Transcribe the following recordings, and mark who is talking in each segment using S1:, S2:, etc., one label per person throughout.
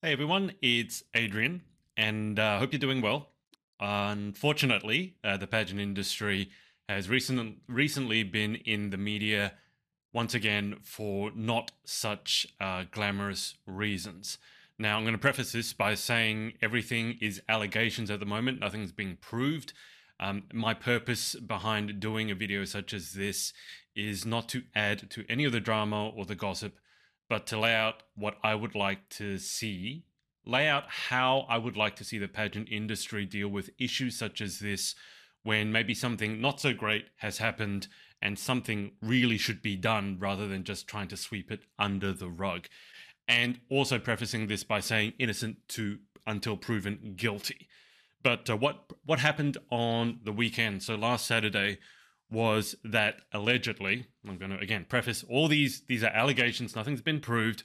S1: Hey everyone, it's Adrian, and I uh, hope you're doing well. Unfortunately, uh, the pageant industry has recent, recently been in the media once again for not such uh, glamorous reasons. Now, I'm going to preface this by saying everything is allegations at the moment, nothing's being proved. Um, my purpose behind doing a video such as this is not to add to any of the drama or the gossip but to lay out what I would like to see, lay out how I would like to see the pageant industry deal with issues such as this when maybe something not so great has happened and something really should be done rather than just trying to sweep it under the rug. And also prefacing this by saying innocent to until proven guilty. But uh, what what happened on the weekend? So last Saturday, was that allegedly, I'm going to again preface all these these are allegations, nothing's been proved.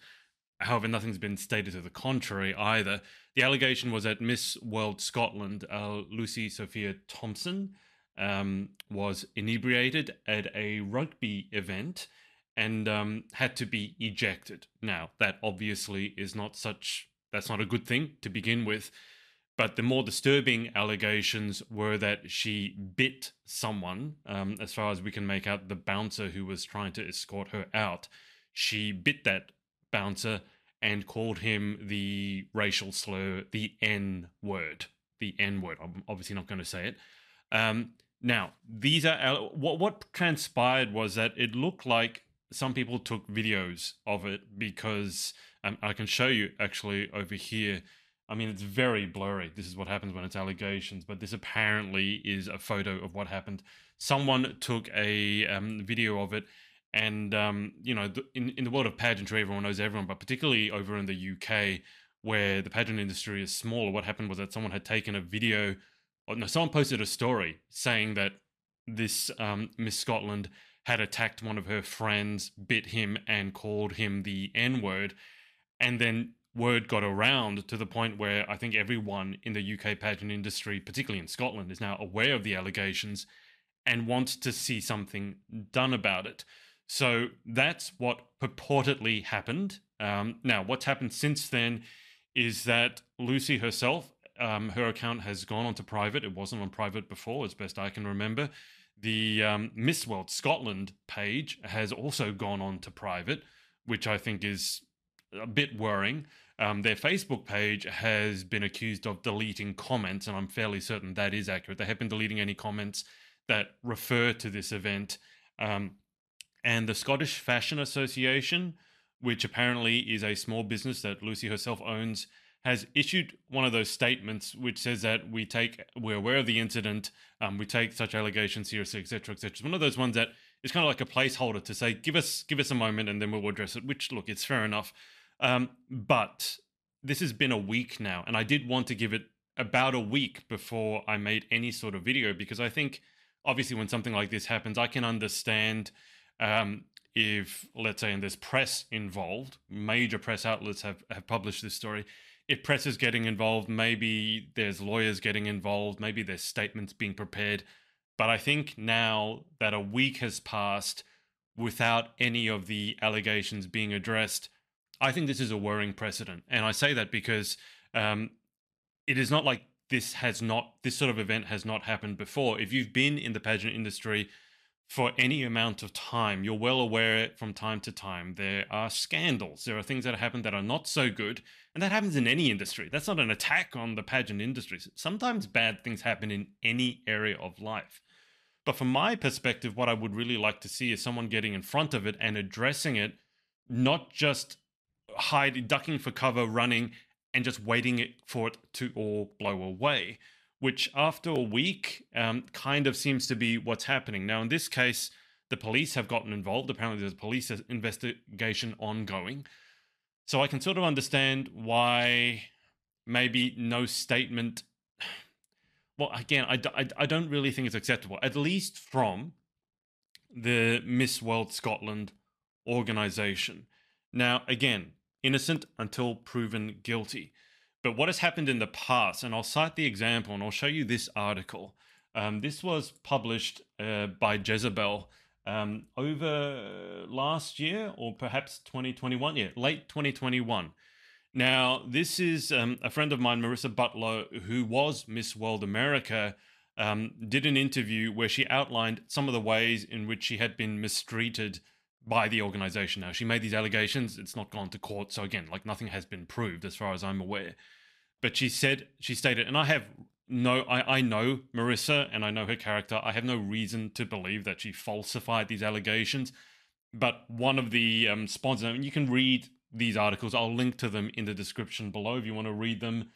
S1: However, nothing's been stated to the contrary either. The allegation was that Miss World Scotland, uh, Lucy Sophia Thomson, um, was inebriated at a rugby event and um, had to be ejected. Now, that obviously is not such, that's not a good thing to begin with. But the more disturbing allegations were that she bit someone, um, as far as we can make out, the bouncer who was trying to escort her out. She bit that bouncer and called him the racial slur, the N word. The N word. I'm obviously not going to say it. Um, now, these are what what transpired was that it looked like some people took videos of it because um, I can show you actually over here I mean, it's very blurry. This is what happens when it's allegations, but this apparently is a photo of what happened. Someone took a um, video of it, and um, you know, the, in in the world of pageantry, everyone knows everyone, but particularly over in the UK, where the pageant industry is smaller, what happened was that someone had taken a video, or no, someone posted a story saying that this um, Miss Scotland had attacked one of her friends, bit him, and called him the N word, and then word got around to the point where I think everyone in the UK pageant industry, particularly in Scotland, is now aware of the allegations and wants to see something done about it. So that's what purportedly happened. Um, now, what's happened since then is that Lucy herself, um, her account has gone onto private. It wasn't on private before, as best I can remember. The um, Miss World Scotland page has also gone on to private, which I think is a bit worrying. Um, their Facebook page has been accused of deleting comments, and I'm fairly certain that is accurate. They have been deleting any comments that refer to this event. Um, and the Scottish Fashion Association, which apparently is a small business that Lucy herself owns, has issued one of those statements which says that we take we're aware of the incident, um, we take such allegations seriously, etc., etc. It's one of those ones that is kind of like a placeholder to say, give us give us a moment, and then we'll address it. Which look, it's fair enough. Um, but this has been a week now, and I did want to give it about a week before I made any sort of video because I think obviously when something like this happens, I can understand um, if, let's say, and there's press involved, major press outlets have, have published this story. If press is getting involved, maybe there's lawyers getting involved, maybe there's statements being prepared. But I think now that a week has passed without any of the allegations being addressed, I think this is a worrying precedent, and I say that because um, it is not like this has not this sort of event has not happened before. If you've been in the pageant industry for any amount of time, you're well aware from time to time there are scandals. There are things that happen that are not so good, and that happens in any industry. That's not an attack on the pageant industry. Sometimes bad things happen in any area of life. But from my perspective, what I would really like to see is someone getting in front of it and addressing it, not just hiding, ducking for cover, running, and just waiting for it to all blow away. Which, after a week, um, kind of seems to be what's happening. Now, in this case, the police have gotten involved. Apparently, there's a police investigation ongoing. So I can sort of understand why maybe no statement. Well, again, I, I, I don't really think it's acceptable, at least from the Miss World Scotland organization. Now, again, innocent until proven guilty. But what has happened in the past, and I'll cite the example and I'll show you this article. Um, this was published uh, by Jezebel um, over last year or perhaps 2021, yeah, late 2021. Now, this is um, a friend of mine, Marissa Butler, who was Miss World America, um, did an interview where she outlined some of the ways in which she had been mistreated by the organization. Now, she made these allegations. It's not gone to court. So, again, like nothing has been proved as far as I'm aware. But she said, she stated, and I have no, I, I know Marissa and I know her character. I have no reason to believe that she falsified these allegations. But one of the um, sponsors, mean, you can read these articles. I'll link to them in the description below if you want to read them.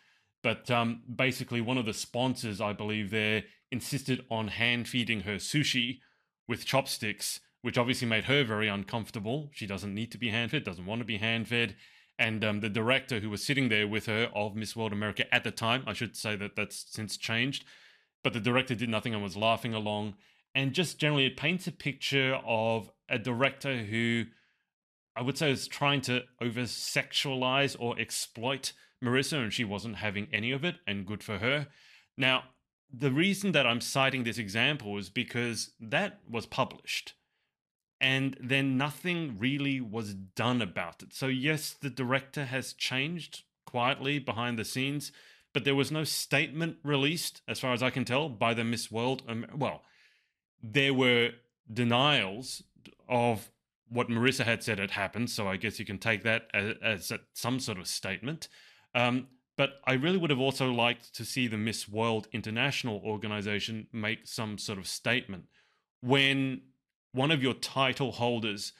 S1: But um, basically, one of the sponsors, I believe, there insisted on hand feeding her sushi with chopsticks, which obviously made her very uncomfortable. She doesn't need to be hand fed, doesn't want to be hand fed. And um, the director who was sitting there with her of Miss World America at the time, I should say that that's since changed, but the director did nothing and was laughing along. And just generally, it paints a picture of a director who I would say is trying to over sexualize or exploit Marissa, and she wasn't having any of it, and good for her. Now, the reason that I'm citing this example is because that was published and then nothing really was done about it. So, yes, the director has changed quietly behind the scenes, but there was no statement released, as far as I can tell, by the Miss World. Well, there were denials of what Marissa had said had happened, so I guess you can take that as, as some sort of statement. Um, but I really would have also liked to see the Miss World International organization make some sort of statement when one of your title holders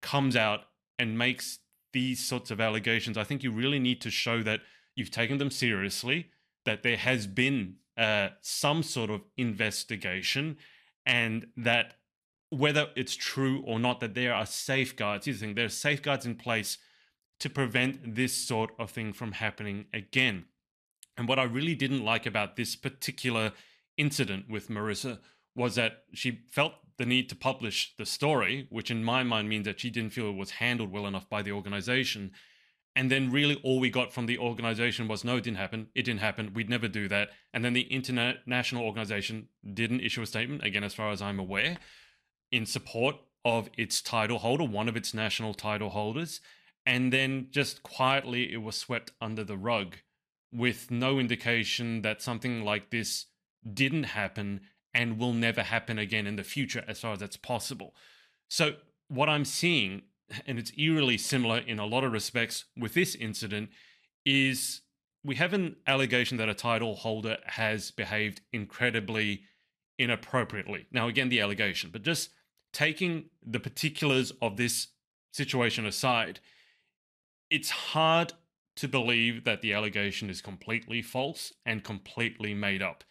S1: comes out and makes these sorts of allegations. I think you really need to show that you've taken them seriously, that there has been uh, some sort of investigation, and that whether it's true or not, that there are safeguards. The thing there are safeguards in place to prevent this sort of thing from happening again. And what I really didn't like about this particular incident with Marissa was that she felt the need to publish the story, which in my mind means that she didn't feel it was handled well enough by the organization. And then really all we got from the organization was no, it didn't happen. It didn't happen. We'd never do that. And then the international organization didn't issue a statement, again, as far as I'm aware, in support of its title holder, one of its national title holders and then just quietly it was swept under the rug with no indication that something like this didn't happen and will never happen again in the future as far as that's possible. So, what I'm seeing, and it's eerily similar in a lot of respects with this incident, is we have an allegation that a title holder has behaved incredibly inappropriately. Now, again, the allegation, but just taking the particulars of this situation aside, it's hard to believe that the allegation is completely false and completely made up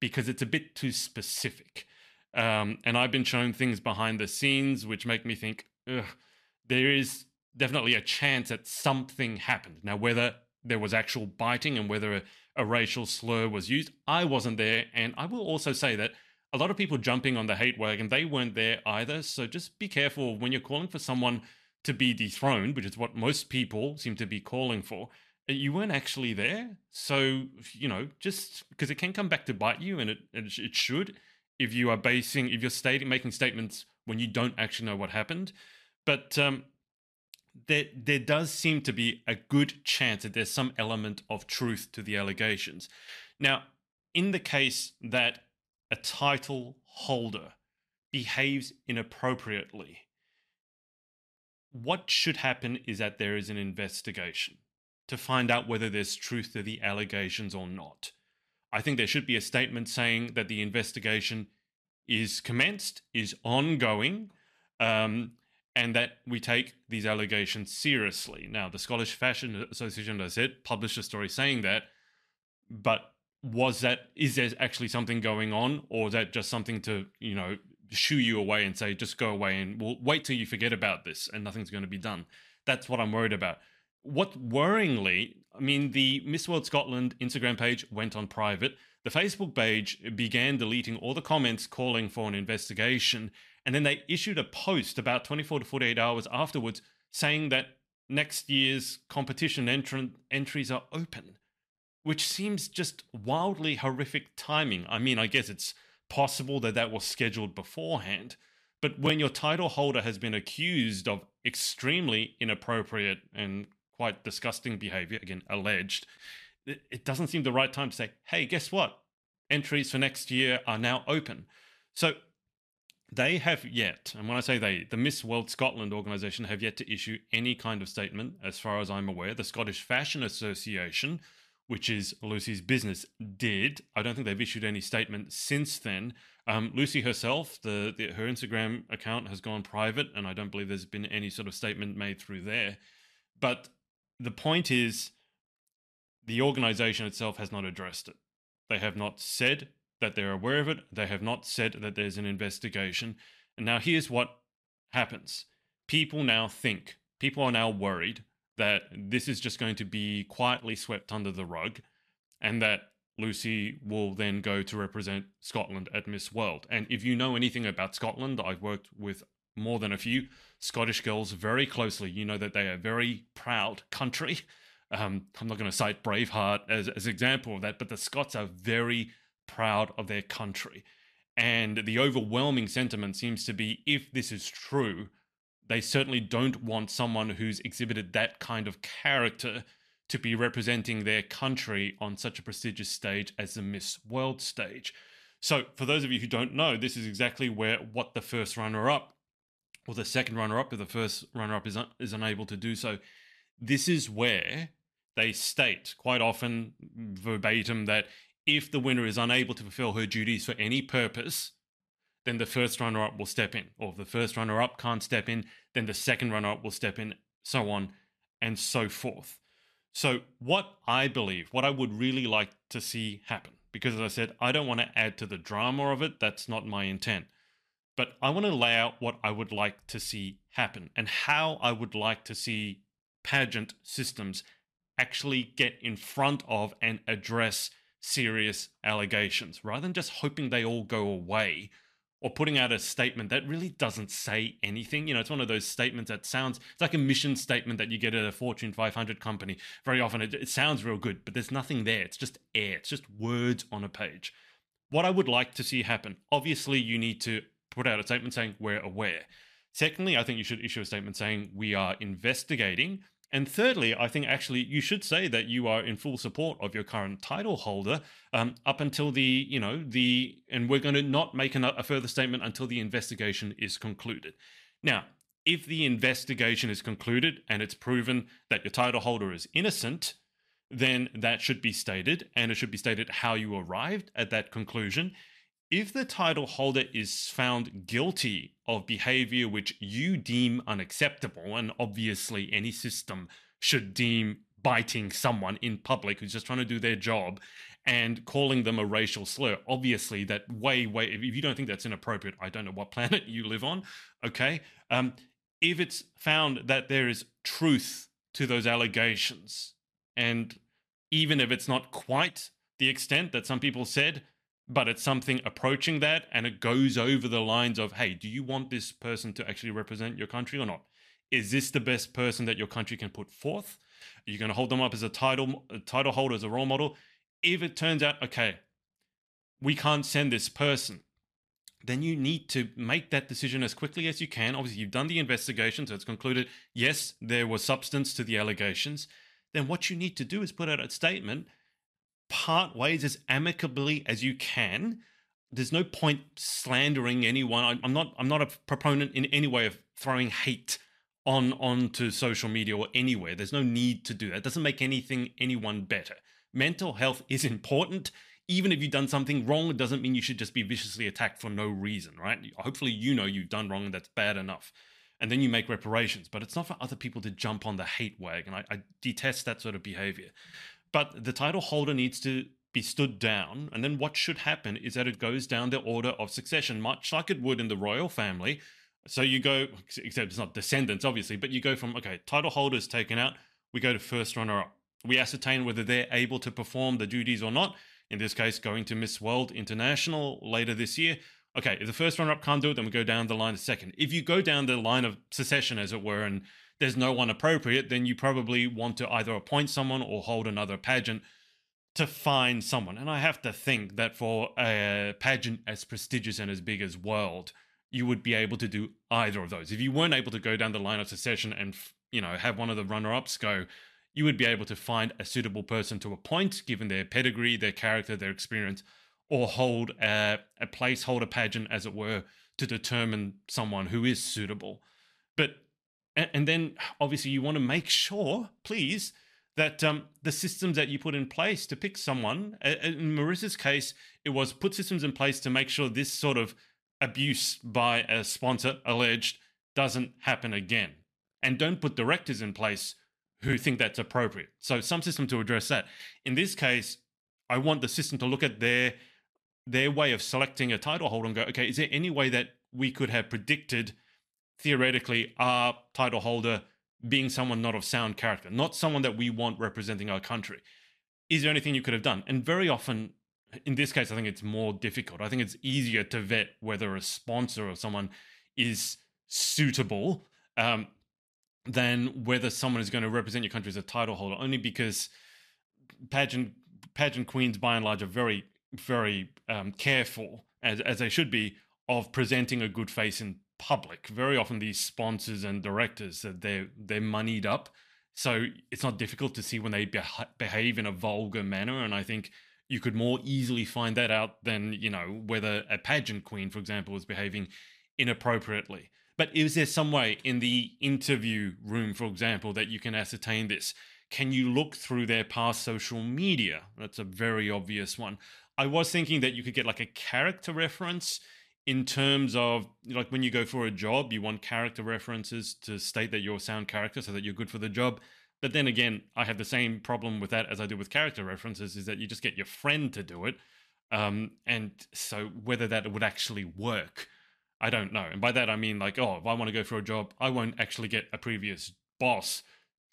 S1: because it's a bit too specific. Um, and I've been shown things behind the scenes which make me think there is definitely a chance that something happened. Now, whether there was actual biting and whether a, a racial slur was used, I wasn't there. And I will also say that a lot of people jumping on the hate wagon, they weren't there either. So just be careful when you're calling for someone to be dethroned, which is what most people seem to be calling for, you weren't actually there. So, you know, just because it can come back to bite you, and it, it should if you are basing, if you're stating, making statements when you don't actually know what happened. But um, there, there does seem to be a good chance that there's some element of truth to the allegations. Now, in the case that a title holder behaves inappropriately, what should happen is that there is an investigation to find out whether there's truth to the allegations or not. I think there should be a statement saying that the investigation is commenced, is ongoing, um, and that we take these allegations seriously. Now, the Scottish Fashion Association, as I said, published a story saying that, but was that is there actually something going on, or is that just something to you know shoo you away and say, just go away and we'll wait till you forget about this and nothing's going to be done. That's what I'm worried about. What worryingly, I mean, the Miss World Scotland Instagram page went on private. The Facebook page began deleting all the comments calling for an investigation. And then they issued a post about 24 to 48 hours afterwards saying that next year's competition entrant entries are open, which seems just wildly horrific timing. I mean, I guess it's possible that that was scheduled beforehand. But when your title holder has been accused of extremely inappropriate and quite disgusting behavior, again, alleged, it doesn't seem the right time to say, hey, guess what? Entries for next year are now open. So they have yet, and when I say they, the Miss World Scotland organisation have yet to issue any kind of statement, as far as I'm aware. The Scottish Fashion Association, which is Lucy's business, did. I don't think they've issued any statement since then. Um, Lucy herself, the, the, her Instagram account has gone private, and I don't believe there's been any sort of statement made through there. But the point is, the organisation itself has not addressed it. They have not said that they're aware of it. They have not said that there's an investigation. And now here's what happens people now think, people are now worried that this is just going to be quietly swept under the rug and that Lucy will then go to represent Scotland at Miss World. And if you know anything about Scotland, I've worked with more than a few Scottish girls very closely. You know that they are a very proud country. Um, I'm not going to cite Braveheart as, as an example of that, but the Scots are very proud of their country. And the overwhelming sentiment seems to be if this is true, they certainly don't want someone who's exhibited that kind of character to be representing their country on such a prestigious stage as the Miss World stage. So, for those of you who don't know, this is exactly where what the first runner up or the second runner up, if the first runner up is, un- is unable to do so, this is where they state quite often verbatim that if the winner is unable to fulfill her duties for any purpose, then the first runner up will step in. Or if the first runner up can't step in, then the second runner up will step in, so on and so forth. So, what I believe, what I would really like to see happen, because as I said, I don't want to add to the drama of it, that's not my intent. But I want to lay out what I would like to see happen and how I would like to see pageant systems actually get in front of and address serious allegations rather than just hoping they all go away or putting out a statement that really doesn't say anything. You know, it's one of those statements that sounds it's like a mission statement that you get at a Fortune 500 company. Very often it, it, sounds real good, but there's nothing there. It's just air, it's just words on a page. What I would like to see happen obviously, you need to put out a statement saying we're aware. Secondly, I think you should issue a statement saying we are investigating and thirdly, I think actually you should say that you are in full support of your current title holder um, up until the, you know, the, and we're going to not make an, a further statement until the investigation is concluded. Now, if the investigation is concluded and it's proven that your title holder is innocent, then that should be stated, and it should be stated how you arrived at that conclusion. If the title holder is found guilty of behavior which you deem unacceptable, and obviously any system should deem biting someone in public who's just trying to do their job and calling them a racial slur, obviously that way, way, if you don't think that's inappropriate, I don't know what planet you live on, okay? Um, if it's found that there is truth to those allegations, and even if it's not quite the extent that some people said, but it's something approaching that and it goes over the lines of hey do you want this person to actually represent your country or not? Is this the best person that your country can put forth? Are you going to hold them up as a title a title holder as a role model? If it turns out okay we can't send this person then you need to make that decision as quickly as you can. Obviously you've done the investigation so it's concluded yes there was substance to the allegations. Then what you need to do is put out a statement part ways as amicably as you can. There's no point slandering anyone. I'm not. I'm not a proponent in any way of throwing hate on onto social media or anywhere. There's no need to do that. It doesn't make anything anyone better. Mental health is important. Even if you've done something wrong, it doesn't mean you should just be viciously attacked for no reason, right? Hopefully, you know you've done wrong and that's bad enough. And then you make reparations. But it's not for other people to jump on the hate wagon. I, I detest that sort of behavior. But the title holder needs to be stood down, and then what should happen is that it goes down the order of succession, much like it would in the royal family. So you go, except it's not descendants, obviously, but you go from, okay, title holder is taken out, we go to first runner up. We ascertain whether they're able to perform the duties or not. In this case, going to Miss World International later this year. Okay, if the first runner up can't do it, then we go down the line of second. If you go down the line of secession, as it were, and there's no one appropriate, then you probably want to either appoint someone or hold another pageant to find someone. And I have to think that for a pageant as prestigious and as big as World, you would be able to do either of those. If you weren't able to go down the line of succession and you know, have one of the runner ups go, you would be able to find a suitable person to appoint given their pedigree, their character, their experience, or hold a, a placeholder pageant, as it were, to determine someone who is suitable. But, and, and then obviously you want to make sure, please, that um, the systems that you put in place to pick someone, in Marissa's case, it was put systems in place to make sure this sort of abuse by a sponsor alleged doesn't happen again. And don't put directors in place who think that's appropriate. So some system to address that. In this case, I want the system to look at their their way of selecting a title holder and go, okay, is there any way that we could have predicted theoretically our title holder being someone not of sound character, not someone that we want representing our country. Is there anything you could have done? And very often, in this case, I think it's more difficult. I think it's easier to vet whether a sponsor or someone is suitable um, than whether someone is going to represent your country as a title holder, only because pageant pageant queens, by and large, are very, very um, careful, as, as they should be, of presenting a good face in public. Very often, these sponsors and directors that they're they're moneyed up, so it's not difficult to see when they behave in a vulgar manner. And I think you could more easily find that out than you know whether a pageant queen, for example, is behaving inappropriately. But is there some way in the interview room, for example, that you can ascertain this? Can you look through their past social media? That's a very obvious one. I was thinking that you could get like a character reference in terms of like when you go for a job, you want character references to state that you're a sound character so that you're good for the job. But then again, I have the same problem with that as I do with character references is that you just get your friend to do it. Um, and so whether that would actually work, I don't know. And by that I mean like, oh, if I want to go for a job, I won't actually get a previous boss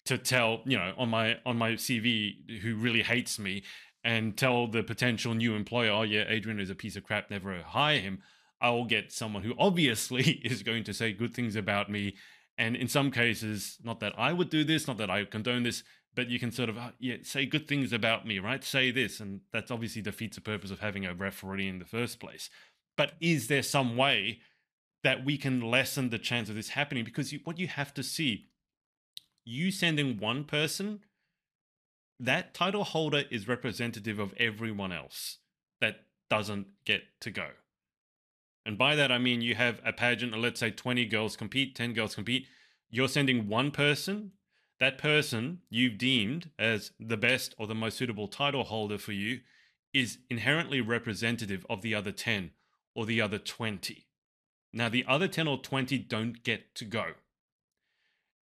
S1: to tell, you know, on my on my CV who really hates me and tell the potential new employer, oh yeah, Adrian is a piece of crap, never hire him. I'll get someone who obviously is going to say good things about me. And in some cases, not that I would do this, not that I condone this, but you can sort of uh, yeah say good things about me, right? Say this, and that obviously defeats the purpose of having a referee in the first place. But is there some way that we can lessen the chance of this happening? Because you, what you have to see, you sending one person, that title holder is representative of everyone else that doesn't get to go. And by that, I mean you have a pageant, and let's say 20 girls compete, 10 girls compete. You're sending one person. That person you've deemed as the best or the most suitable title holder for you is inherently representative of the other 10 or the other 20. Now, the other 10 or 20 don't get to go.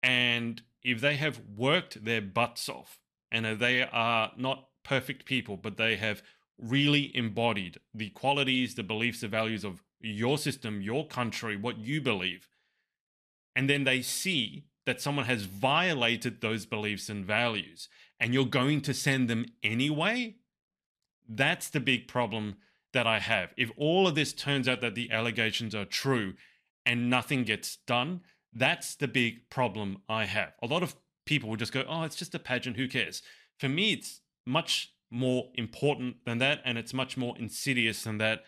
S1: And if they have worked their butts off and they are not perfect people, but they have really embodied the qualities, the beliefs, the values of your system, your country, what you believe. And then they see that someone has violated those beliefs and values, and you're going to send them anyway. That's the big problem that I have. If all of this turns out that the allegations are true and nothing gets done, that's the big problem I have. A lot of people will just go, oh, it's just a pageant, who cares? For me, it's much more important than that, and it's much more insidious than that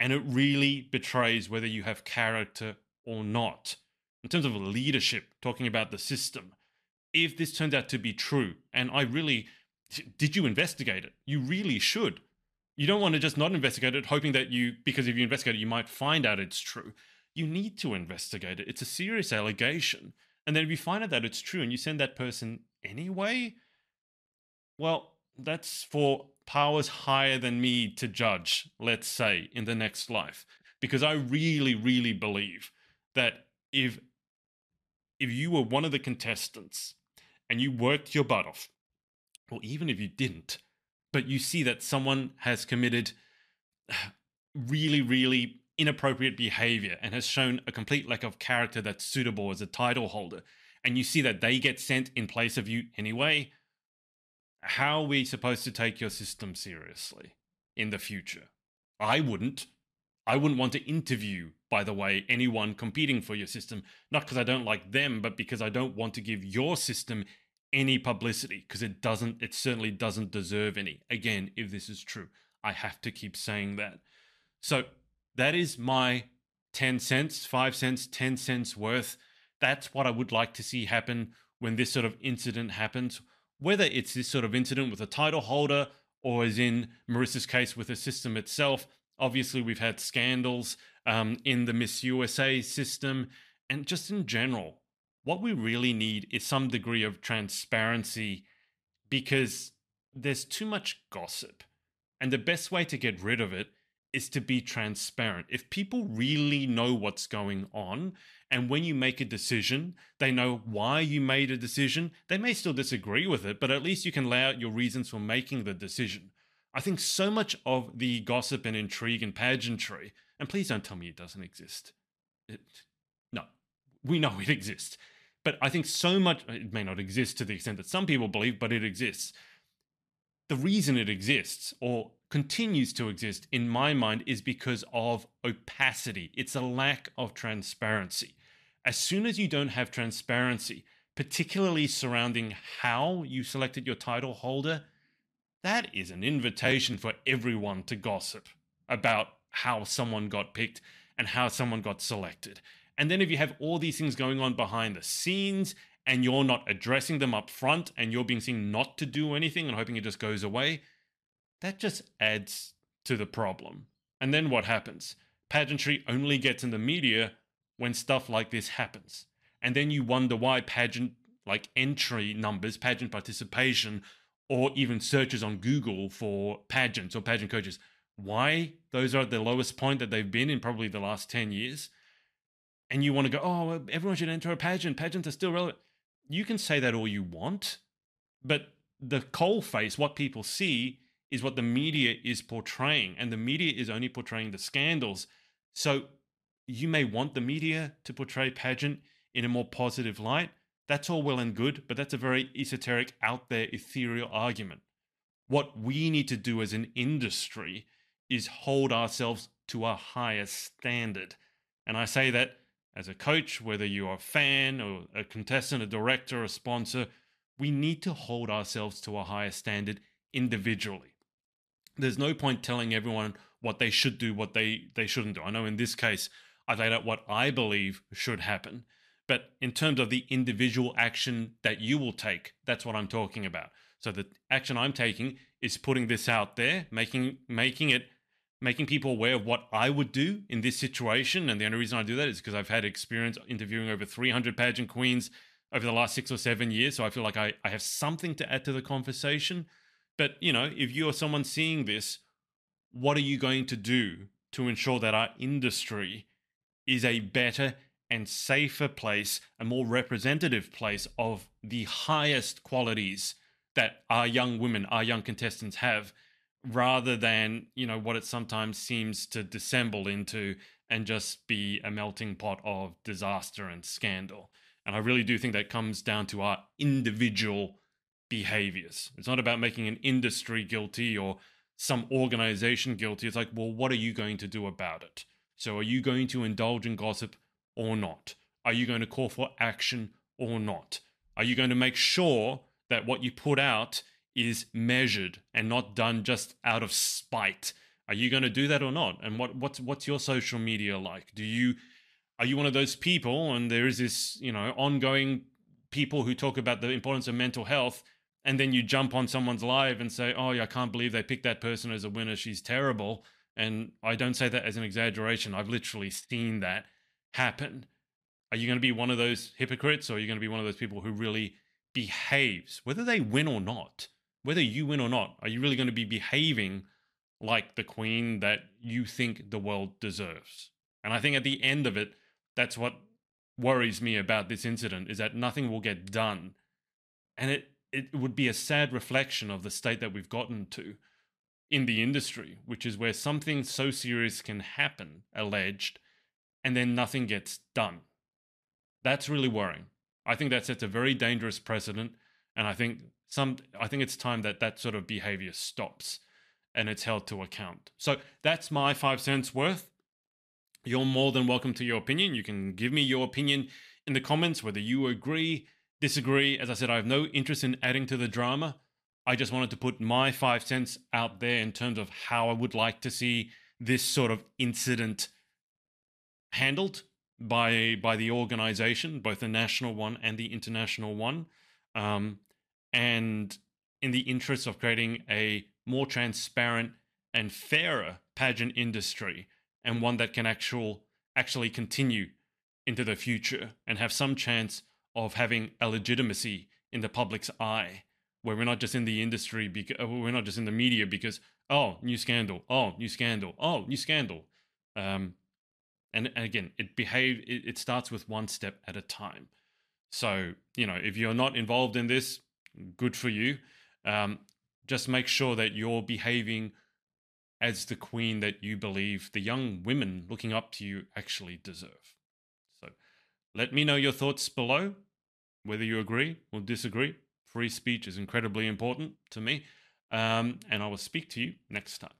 S1: and it really betrays whether you have character or not. In terms of leadership, talking about the system, if this turns out to be true, and I really did you investigate it? You really should. You don't want to just not investigate it, hoping that you, because if you investigate it, you might find out it's true. You need to investigate it. It's a serious allegation. And then if you find out that it's true and you send that person anyway, well, that's for powers higher than me to judge, let's say, in the next life. Because I really, really believe that if if you were one of the contestants and you worked your butt off, or even if you didn't, but you see that someone has committed really, really inappropriate behavior and has shown a complete lack of character that's suitable as a title holder, and you see that they get sent in place of you anyway, how are we supposed to take your system seriously in the future? I wouldn't. I wouldn't want to interview, by the way, anyone competing for your system, not because I don't like them, but because I don't want to give your system any publicity, because it doesn't, it certainly doesn't deserve any. Again, if this is true, I have to keep saying that. So that is my 10 cents, 5 cents, 10 cents worth. That's what I would like to see happen when this sort of incident happens, whether it's this sort of incident with a title holder or as in Marissa's case with the system itself. Obviously, we've had scandals um, in the Miss USA system and just in general. What we really need is some degree of transparency because there's too much gossip. And the best way to get rid of it is to be transparent. If people really know what's going on, and when you make a decision, they know why you made a decision, they may still disagree with it, but at least you can lay out your reasons for making the decision. I think so much of the gossip and intrigue and pageantry, and please don't tell me it doesn't exist. It, no, we know it exists. But I think so much, it may not exist to the extent that some people believe, but it exists. The reason it exists, or continues to exist in my mind is because of opacity. It's a lack of transparency. As soon as you don't have transparency, particularly surrounding how you selected your title holder, that is an invitation for everyone to gossip about how someone got picked and how someone got selected. And then if you have all these things going on behind the scenes and you're not addressing them up front and you're being seen not to do anything and hoping it just goes away, that just adds to the problem. And then what happens? Pageantry only gets in the media when stuff like this happens. And then you wonder why pageant like entry numbers, pageant participation, or even searches on Google for pageants or pageant coaches, why those are at the lowest point that they've been in probably the last 10 years. And you want to go, oh, everyone should enter a pageant. Pageants are still relevant. You can say that all you want, but the coal face, what people see, is what the media is portraying, and the media is only portraying the scandals. So you may want the media to portray pageant in a more positive light. That's all well and good, but that's a very esoteric, out there, ethereal argument. What we need to do as an industry is hold ourselves to a higher standard. And I say that as a coach, whether you're a fan or a contestant, a director, a sponsor, we need to hold ourselves to a higher standard individually there's no point telling everyone what they should do, what they, they shouldn't do. I know in this case, I laid out what I believe should happen. But in terms of the individual action that you will take, that's what I'm talking about. So the action I'm taking is putting this out there, making making it making people aware of what I would do in this situation. And the only reason I do that is because I've had experience interviewing over 300 pageant queens over the last six or seven years. So I feel like I, I have something to add to the conversation. But, you know, if you're someone seeing this, what are you going to do to ensure that our industry is a better and safer place, a more representative place of the highest qualities that our young women, our young contestants have, rather than, you know, what it sometimes seems to dissemble into and just be a melting pot of disaster and scandal. And I really do think that comes down to our individual behaviors. It's not about making an industry guilty or some organization guilty. It's like, well, what are you going to do about it? So, are you going to indulge in gossip or not? Are you going to call for action or not? Are you going to make sure that what you put out is measured and not done just out of spite? Are you going to do that or not? And what what's what's your social media like? Do you are you one of those people and there is this, you know, ongoing people who talk about the importance of mental health and then you jump on someone's live and say, "Oh, yeah, I can't believe they picked that person as a winner. She's terrible." And I don't say that as an exaggeration. I've literally seen that happen. Are you going to be one of those hypocrites, or are you going to be one of those people who really behaves, whether they win or not, whether you win or not? Are you really going to be behaving like the queen that you think the world deserves? And I think at the end of it, that's what worries me about this incident is that nothing will get done. And it it would be a sad reflection of the state that we've gotten to in the industry, which is where something so serious can happen, alleged, and then nothing gets done. That's really worrying. I think that sets a very dangerous precedent, and I think some I think it's time that that sort of behavior stops and it's held to account. So that's my 5 cents worth. You're more than welcome to your opinion. You can give me your opinion in the comments whether you agree disagree. As I said, I have no interest in adding to the drama. I just wanted to put my five cents out there in terms of how I would like to see this sort of incident handled by by the organization, both the national one and the international one, um, and in the interest of creating a more transparent and fairer pageant industry and one that can actual actually continue into the future and have some chance of having a legitimacy in the public's eye where we're not just in the industry because uh, we're not just in the media because oh new scandal oh new scandal oh new scandal. Um, and, and again it behave it, it starts with one step at a time. So you know if you're not involved in this good for you. Um, just make sure that you're behaving as the queen that you believe the young women looking up to you actually deserve. So let me know your thoughts below. Whether you agree or disagree free speech is incredibly important to me um, and i will speak to you next time